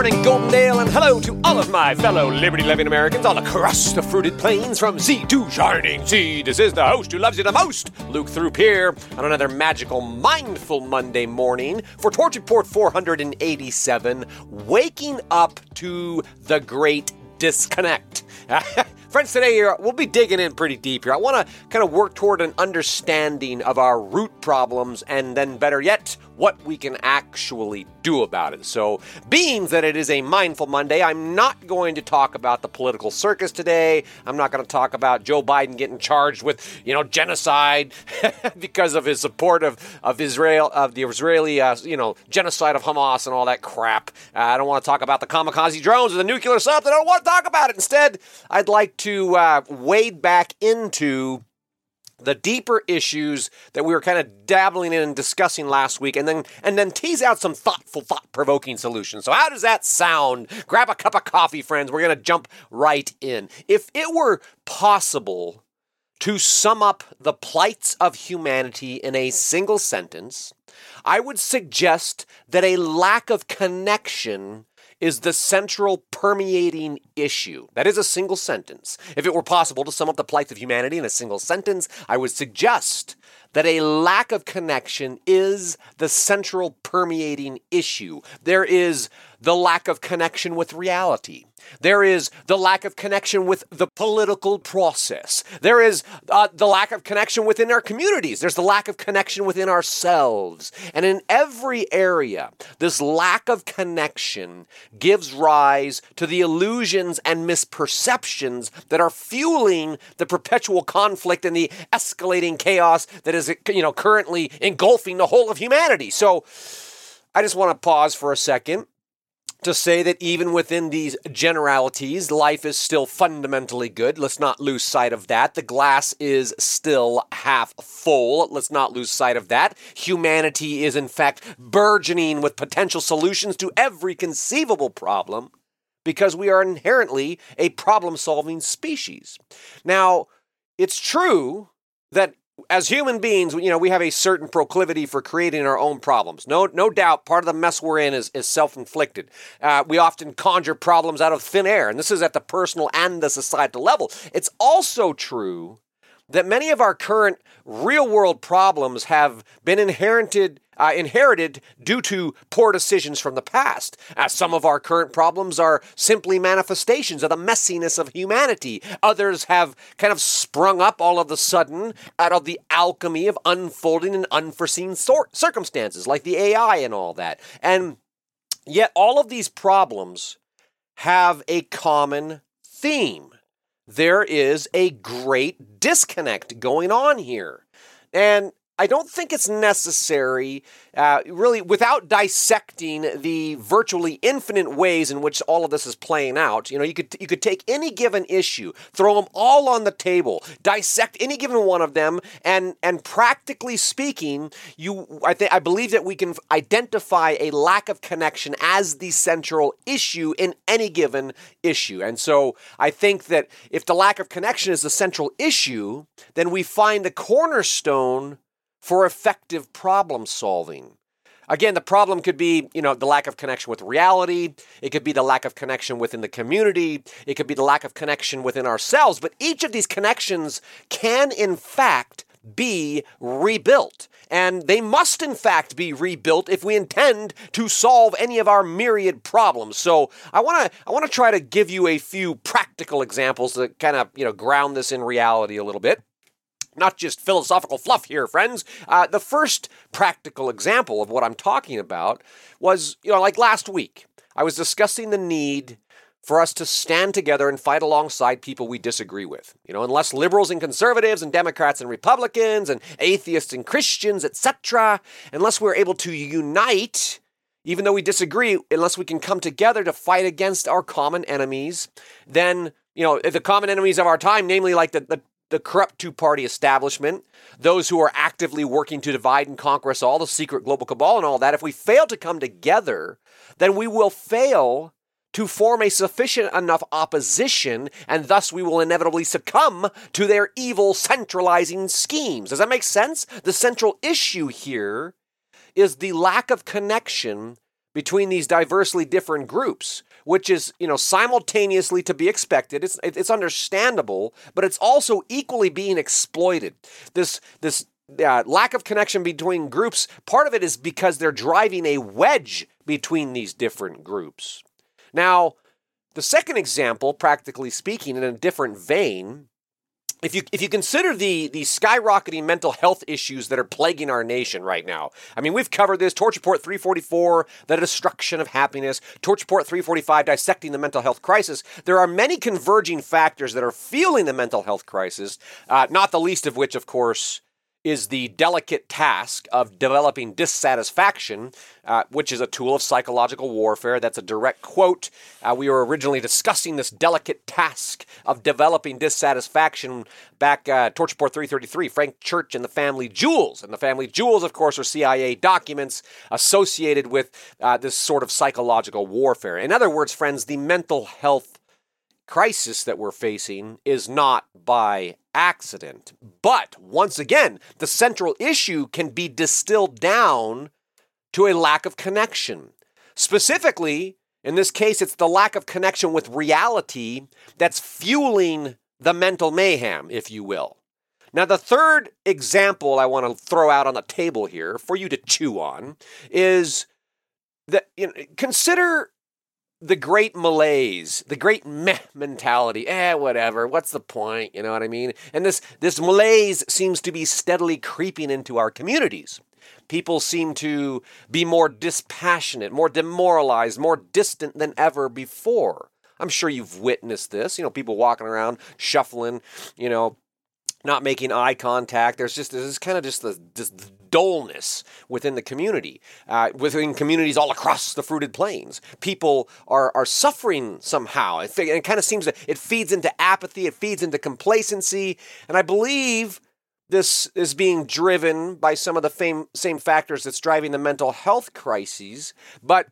morning, Goldendale, and hello to all of my fellow liberty loving Americans all across the fruited plains from sea to shining sea. This is the host who loves you the most, Luke Throop here, on another magical, mindful Monday morning for Torch Report 487, waking up to the great disconnect. Friends, today we'll be digging in pretty deep here. I want to kind of work toward an understanding of our root problems and then, better yet, what we can actually do about it. So, being that it is a Mindful Monday, I'm not going to talk about the political circus today. I'm not going to talk about Joe Biden getting charged with, you know, genocide because of his support of, of Israel, of the Israeli, uh, you know, genocide of Hamas and all that crap. Uh, I don't want to talk about the kamikaze drones or the nuclear something. I don't want to talk about it. Instead, I'd like to uh, wade back into the deeper issues that we were kind of dabbling in and discussing last week and then and then tease out some thoughtful thought-provoking solutions. So how does that sound? Grab a cup of coffee friends. We're going to jump right in. If it were possible to sum up the plights of humanity in a single sentence, I would suggest that a lack of connection is the central permeating issue. That is a single sentence. If it were possible to sum up the plight of humanity in a single sentence, I would suggest that a lack of connection is the central permeating issue. There is the lack of connection with reality. There is the lack of connection with the political process. There is uh, the lack of connection within our communities. There's the lack of connection within ourselves. And in every area, this lack of connection gives rise to the illusions and misperceptions that are fueling the perpetual conflict and the escalating chaos that is you know currently engulfing the whole of humanity. So I just want to pause for a second to say that even within these generalities, life is still fundamentally good. Let's not lose sight of that. The glass is still half full. Let's not lose sight of that. Humanity is, in fact, burgeoning with potential solutions to every conceivable problem because we are inherently a problem solving species. Now, it's true that as human beings, you know, we have a certain proclivity for creating our own problems. No, no doubt, part of the mess we're in is, is self-inflicted. Uh, we often conjure problems out of thin air, and this is at the personal and the societal level. It's also true that many of our current real-world problems have been inherited uh, inherited due to poor decisions from the past. Uh, some of our current problems are simply manifestations of the messiness of humanity. Others have kind of sprung up all of a sudden out of the alchemy of unfolding and unforeseen sort- circumstances, like the AI and all that. And yet, all of these problems have a common theme. There is a great disconnect going on here. And I don't think it's necessary, uh, really, without dissecting the virtually infinite ways in which all of this is playing out. You know, you could you could take any given issue, throw them all on the table, dissect any given one of them, and and practically speaking, you I think I believe that we can identify a lack of connection as the central issue in any given issue. And so I think that if the lack of connection is the central issue, then we find the cornerstone for effective problem solving. Again, the problem could be, you know, the lack of connection with reality. It could be the lack of connection within the community. It could be the lack of connection within ourselves. But each of these connections can, in fact, be rebuilt. And they must, in fact, be rebuilt if we intend to solve any of our myriad problems. So I want to I want to try to give you a few practical examples to kind of you know ground this in reality a little bit not just philosophical fluff here, friends. Uh, the first practical example of what I'm talking about was, you know, like last week, I was discussing the need for us to stand together and fight alongside people we disagree with. You know, unless liberals and conservatives and Democrats and Republicans and atheists and Christians, etc., unless we're able to unite, even though we disagree, unless we can come together to fight against our common enemies, then you know, the common enemies of our time, namely like the, the the corrupt two party establishment, those who are actively working to divide and conquer us all, the secret global cabal, and all that, if we fail to come together, then we will fail to form a sufficient enough opposition, and thus we will inevitably succumb to their evil centralizing schemes. Does that make sense? The central issue here is the lack of connection between these diversely different groups, which is, you know, simultaneously to be expected. It's it's understandable, but it's also equally being exploited. This this uh, lack of connection between groups, part of it is because they're driving a wedge between these different groups. Now, the second example, practically speaking, in a different vein, if you if you consider the the skyrocketing mental health issues that are plaguing our nation right now, I mean we've covered this Torch Report 344, the destruction of happiness, Torch Report 345, dissecting the mental health crisis. There are many converging factors that are fueling the mental health crisis, uh, not the least of which, of course, is the delicate task of developing dissatisfaction, uh, which is a tool of psychological warfare. That's a direct quote. Uh, we were originally discussing this delicate task of developing dissatisfaction back uh, Torch Report 333, Frank Church and the Family Jewels. And the Family Jewels, of course, are CIA documents associated with uh, this sort of psychological warfare. In other words, friends, the mental health crisis that we're facing is not by accident. But once again, the central issue can be distilled down to a lack of connection. Specifically, in this case, it's the lack of connection with reality that's fueling the mental mayhem, if you will. Now, the third example I want to throw out on the table here for you to chew on is that you know, consider the great malaise, the great meh mentality. Eh, whatever. What's the point? You know what I mean? And this this malaise seems to be steadily creeping into our communities. People seem to be more dispassionate, more demoralized, more distant than ever before. I'm sure you've witnessed this. You know, people walking around shuffling, you know, not making eye contact. There's just this kind of just the this dullness within the community, uh, within communities all across the fruited plains. People are are suffering somehow. It, it kind of seems that it feeds into apathy. It feeds into complacency, and I believe this is being driven by some of the fame, same factors that's driving the mental health crises, but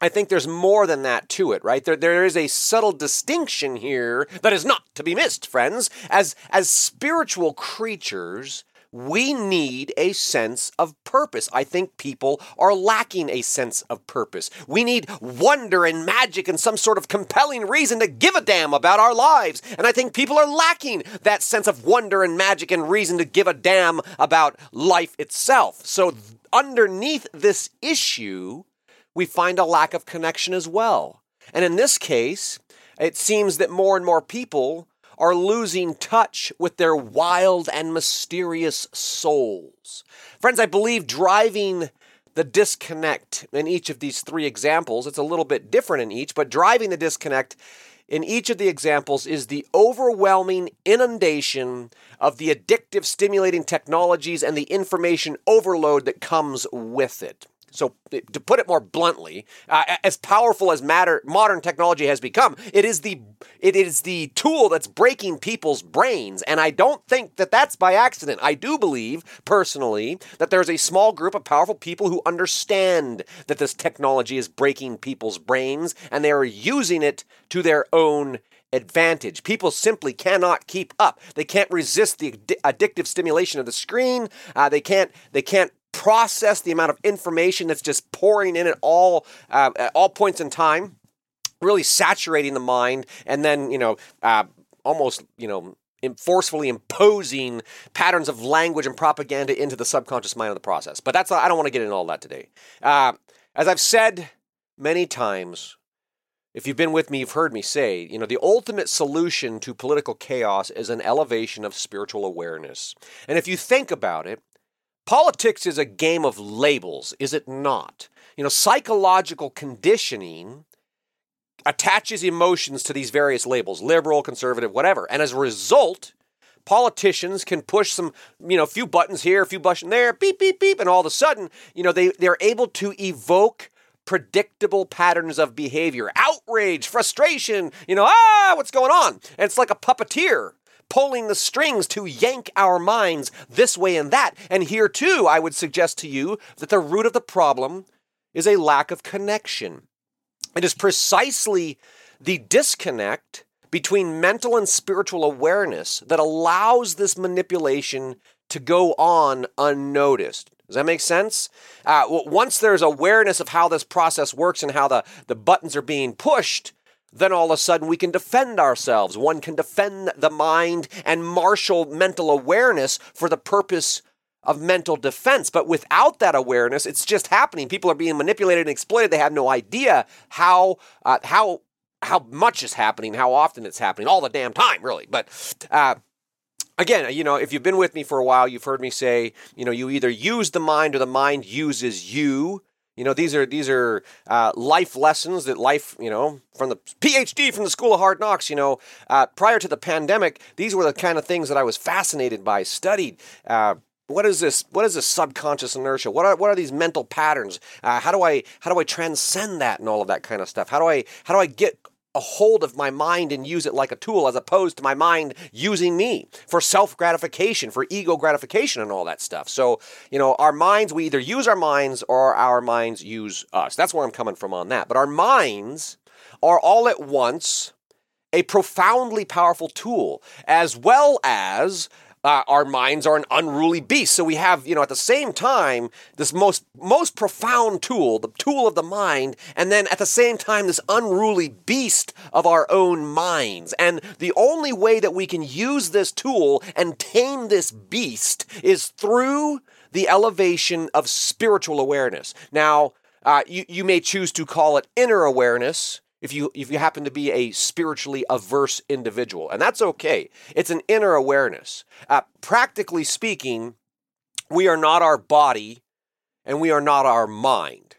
I think there's more than that to it, right? There, there is a subtle distinction here that is not to be missed, friends. As, as spiritual creatures, we need a sense of purpose. I think people are lacking a sense of purpose. We need wonder and magic and some sort of compelling reason to give a damn about our lives. And I think people are lacking that sense of wonder and magic and reason to give a damn about life itself. So, underneath this issue, we find a lack of connection as well. And in this case, it seems that more and more people are losing touch with their wild and mysterious souls. Friends, I believe driving the disconnect in each of these three examples, it's a little bit different in each, but driving the disconnect in each of the examples is the overwhelming inundation of the addictive stimulating technologies and the information overload that comes with it. So, to put it more bluntly, uh, as powerful as matter, modern technology has become, it is the it is the tool that's breaking people's brains, and I don't think that that's by accident. I do believe personally that there's a small group of powerful people who understand that this technology is breaking people's brains, and they are using it to their own advantage. People simply cannot keep up. They can't resist the addictive stimulation of the screen. Uh, they can't. They can't process the amount of information that's just pouring in at all uh, at all points in time, really saturating the mind, and then you know uh, almost you know forcefully imposing patterns of language and propaganda into the subconscious mind of the process. But that's I don't want to get into all that today. Uh, as I've said many times. If you've been with me, you've heard me say, you know, the ultimate solution to political chaos is an elevation of spiritual awareness. And if you think about it, Politics is a game of labels, is it not? You know, psychological conditioning attaches emotions to these various labels liberal, conservative, whatever. And as a result, politicians can push some, you know, a few buttons here, a few buttons there, beep, beep, beep, and all of a sudden, you know, they, they're able to evoke predictable patterns of behavior outrage, frustration, you know, ah, what's going on? And it's like a puppeteer pulling the strings to yank our minds this way and that. And here, too, I would suggest to you that the root of the problem is a lack of connection. It is precisely the disconnect between mental and spiritual awareness that allows this manipulation to go on unnoticed. Does that make sense? Uh, once there's awareness of how this process works and how the, the buttons are being pushed, then all of a sudden we can defend ourselves. One can defend the mind and marshal mental awareness for the purpose of mental defense. But without that awareness, it's just happening. People are being manipulated and exploited. They have no idea how uh, how how much is happening, how often it's happening, all the damn time, really. But uh, again, you know, if you've been with me for a while, you've heard me say, you know, you either use the mind or the mind uses you. You know, these are these are uh, life lessons that life, you know, from the PhD from the School of Hard Knocks. You know, uh, prior to the pandemic, these were the kind of things that I was fascinated by, studied. Uh, what is this? What is this subconscious inertia? What are what are these mental patterns? Uh, how do I how do I transcend that and all of that kind of stuff? How do I how do I get a hold of my mind and use it like a tool as opposed to my mind using me for self gratification, for ego gratification, and all that stuff. So, you know, our minds, we either use our minds or our minds use us. That's where I'm coming from on that. But our minds are all at once a profoundly powerful tool, as well as uh, our minds are an unruly beast. So we have, you know, at the same time, this most most profound tool, the tool of the mind, and then at the same time, this unruly beast of our own minds. And the only way that we can use this tool and tame this beast is through the elevation of spiritual awareness. Now, uh, you, you may choose to call it inner awareness if you if you happen to be a spiritually averse individual, and that's okay. It's an inner awareness. Uh, practically speaking, we are not our body, and we are not our mind.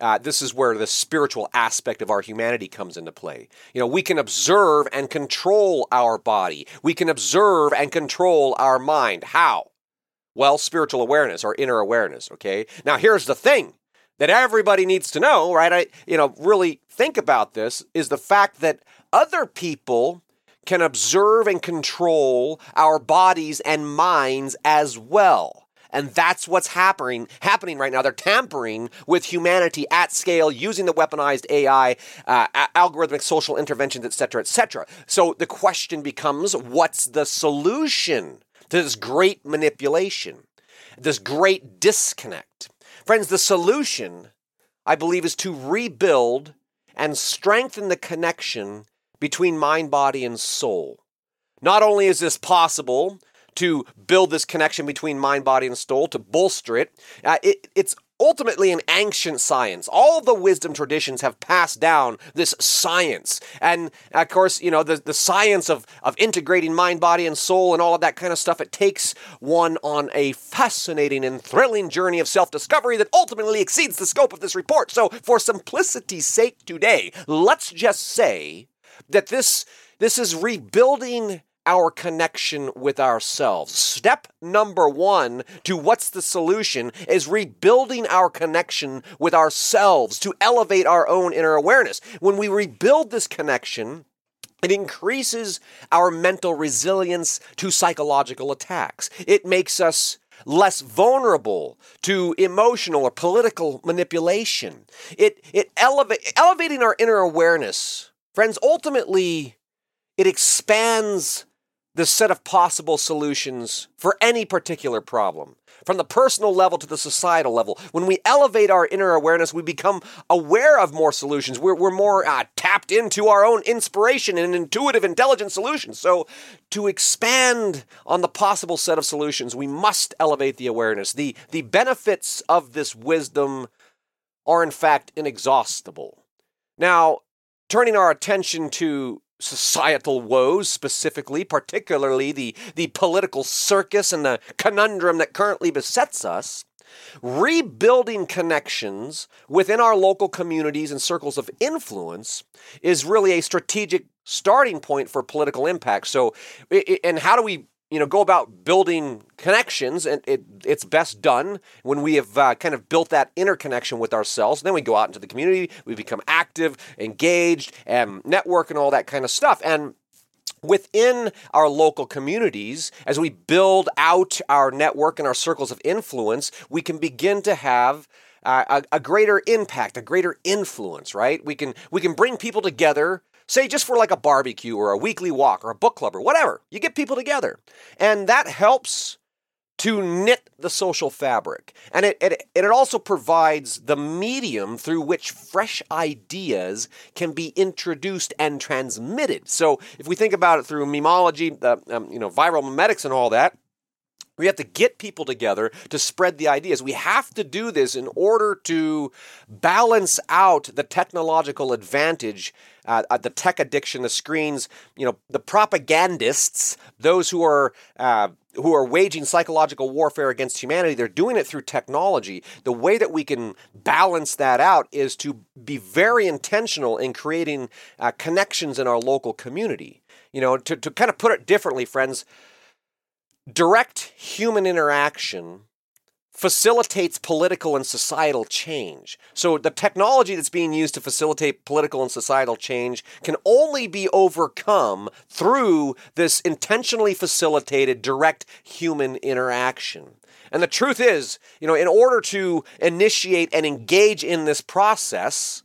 Uh, this is where the spiritual aspect of our humanity comes into play. You know, we can observe and control our body. We can observe and control our mind. How? Well, spiritual awareness or inner awareness, okay? Now, here's the thing that everybody needs to know, right? I, you know, really think about this is the fact that other people can observe and control our bodies and minds as well. And that's what's happening happening right now. They're tampering with humanity at scale using the weaponized AI, uh, algorithmic social interventions, etc., etc. So the question becomes, what's the solution to this great manipulation, this great disconnect? Friends, the solution, I believe, is to rebuild and strengthen the connection between mind, body, and soul. Not only is this possible to build this connection between mind, body, and soul, to bolster it, uh, it it's ultimately an ancient science. All the wisdom traditions have passed down this science. And of course, you know, the, the science of, of integrating mind, body, and soul and all of that kind of stuff, it takes one on a fascinating and thrilling journey of self discovery that ultimately exceeds the scope of this report. So, for simplicity's sake today, let's just say that this, this is rebuilding our connection with ourselves. Step number one to what's the solution is rebuilding our connection with ourselves to elevate our own inner awareness. When we rebuild this connection, it increases our mental resilience to psychological attacks. It makes us less vulnerable to emotional or political manipulation. It, it elevate, elevating our inner awareness, friends, ultimately, it expands the set of possible solutions for any particular problem, from the personal level to the societal level. When we elevate our inner awareness, we become aware of more solutions. We're, we're more uh, tapped into our own inspiration and intuitive, intelligent solutions. So, to expand on the possible set of solutions, we must elevate the awareness. The, the benefits of this wisdom are, in fact, inexhaustible. Now, turning our attention to societal woes specifically, particularly the, the political circus and the conundrum that currently besets us, rebuilding connections within our local communities and circles of influence is really a strategic starting point for political impact. So, and how do we you know go about building connections and it, it's best done when we have uh, kind of built that interconnection with ourselves then we go out into the community we become active engaged and network and all that kind of stuff and within our local communities as we build out our network and our circles of influence we can begin to have uh, a, a, greater impact, a greater influence, right? We can we can bring people together Say just for like a barbecue or a weekly walk or a book club or whatever. You get people together. And that helps to knit the social fabric. And it, it, it also provides the medium through which fresh ideas can be introduced and transmitted. So if we think about it through memology, uh, um, you know, viral memetics and all that, we have to get people together to spread the ideas. We have to do this in order to balance out the technological advantage, uh, the tech addiction, the screens, you know, the propagandists, those who are uh, who are waging psychological warfare against humanity. They're doing it through technology. The way that we can balance that out is to be very intentional in creating uh, connections in our local community. You know, to, to kind of put it differently, friends direct human interaction facilitates political and societal change. So the technology that's being used to facilitate political and societal change can only be overcome through this intentionally facilitated direct human interaction. And the truth is, you know, in order to initiate and engage in this process,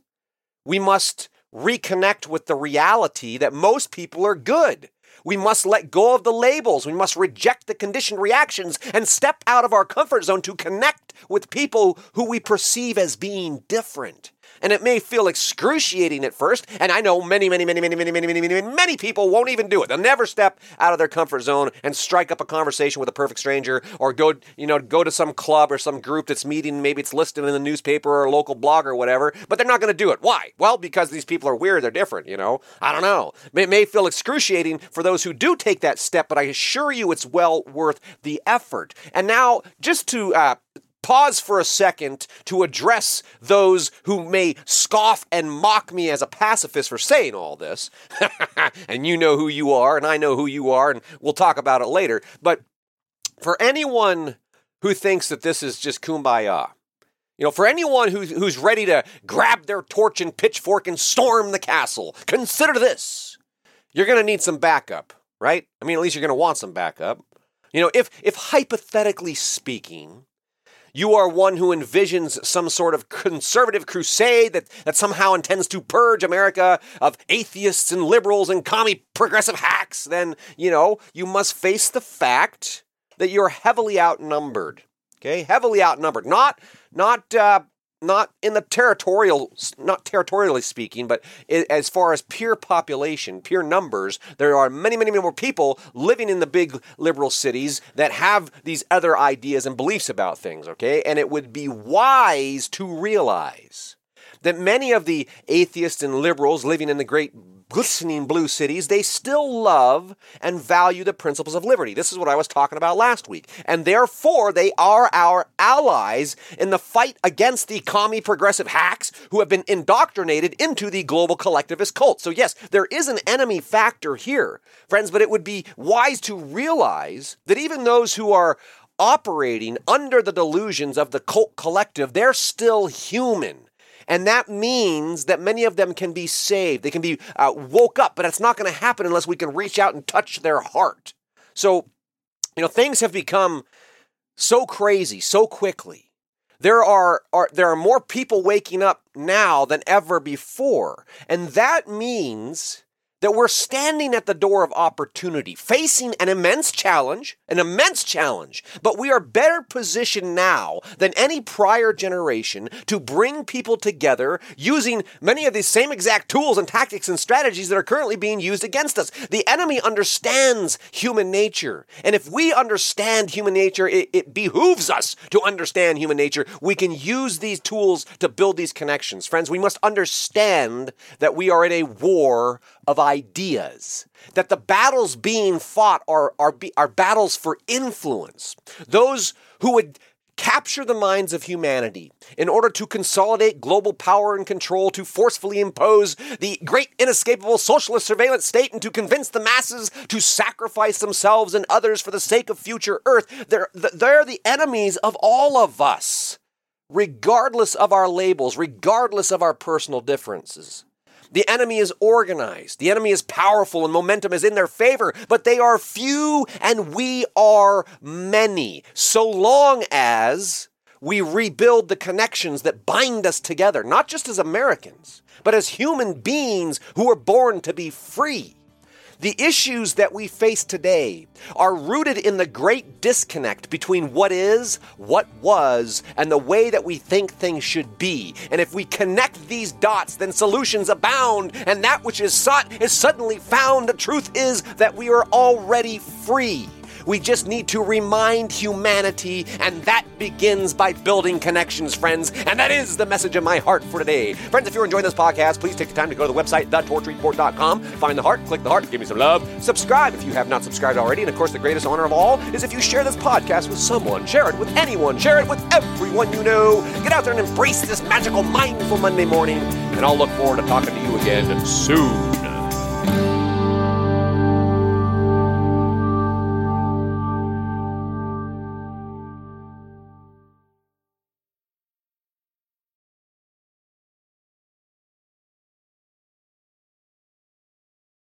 we must reconnect with the reality that most people are good. We must let go of the labels. We must reject the conditioned reactions and step out of our comfort zone to connect with people who we perceive as being different and it may feel excruciating at first. And I know many, many, many, many, many, many, many, many, many people won't even do it. They'll never step out of their comfort zone and strike up a conversation with a perfect stranger, or go, you know, go to some club or some group that's meeting. Maybe it's listed in the newspaper or a local blog or whatever. But they're not going to do it. Why? Well, because these people are weird. They're different. You know. I don't know. It may feel excruciating for those who do take that step, but I assure you, it's well worth the effort. And now, just to uh, pause for a second to address those who may scoff and mock me as a pacifist for saying all this. and you know who you are, and I know who you are, and we'll talk about it later. But for anyone who thinks that this is just kumbaya, you know, for anyone who's, who's ready to grab their torch and pitchfork and storm the castle, consider this. You're going to need some backup, right? I mean, at least you're going to want some backup. You know, if, if hypothetically speaking, you are one who envisions some sort of conservative crusade that, that somehow intends to purge America of atheists and liberals and commie progressive hacks. Then, you know, you must face the fact that you're heavily outnumbered. Okay, heavily outnumbered. Not, not uh, not in the territorial, not territorially speaking, but as far as pure population, pure numbers, there are many, many, many more people living in the big liberal cities that have these other ideas and beliefs about things, okay? And it would be wise to realize that many of the atheists and liberals living in the great glistening blue cities, they still love and value the principles of liberty. This is what I was talking about last week. And therefore, they are our allies in the fight against the commie progressive hacks who have been indoctrinated into the global collectivist cult. So, yes, there is an enemy factor here, friends, but it would be wise to realize that even those who are operating under the delusions of the cult collective, they're still human. And that means that many of them can be saved. They can be uh, woke up, but it's not going to happen unless we can reach out and touch their heart. So, you know, things have become so crazy so quickly. There are, are there are more people waking up now than ever before. And that means that we're standing at the door of opportunity, facing an immense challenge, an immense challenge, but we are better positioned now than any prior generation to bring people together using many of these same exact tools and tactics and strategies that are currently being used against us. The enemy understands human nature. And if we understand human nature, it, it behooves us to understand human nature. We can use these tools to build these connections. Friends, we must understand that we are in a war of ideas, that the battles being fought are, are, are battles for influence. Those who would capture the minds of humanity in order to consolidate global power and control, to forcefully impose the great inescapable socialist surveillance state, and to convince the masses to sacrifice themselves and others for the sake of future Earth. They're, they're the enemies of all of us, regardless of our labels, regardless of our personal differences. The enemy is organized. The enemy is powerful and momentum is in their favor, but they are few and we are many. So long as we rebuild the connections that bind us together, not just as Americans, but as human beings who are born to be free. The issues that we face today are rooted in the great disconnect between what is, what was, and the way that we think things should be. And if we connect these dots, then solutions abound, and that which is sought is suddenly found. The truth is that we are already free. We just need to remind humanity, and that begins by building connections, friends. And that is the message of my heart for today. Friends, if you're enjoying this podcast, please take the time to go to the website, thetorchreport.com, find the heart, click the heart, give me some love, subscribe if you have not subscribed already. And of course, the greatest honor of all is if you share this podcast with someone. Share it with anyone. Share it with everyone you know. Get out there and embrace this magical, mindful Monday morning. And I'll look forward to talking to you again soon.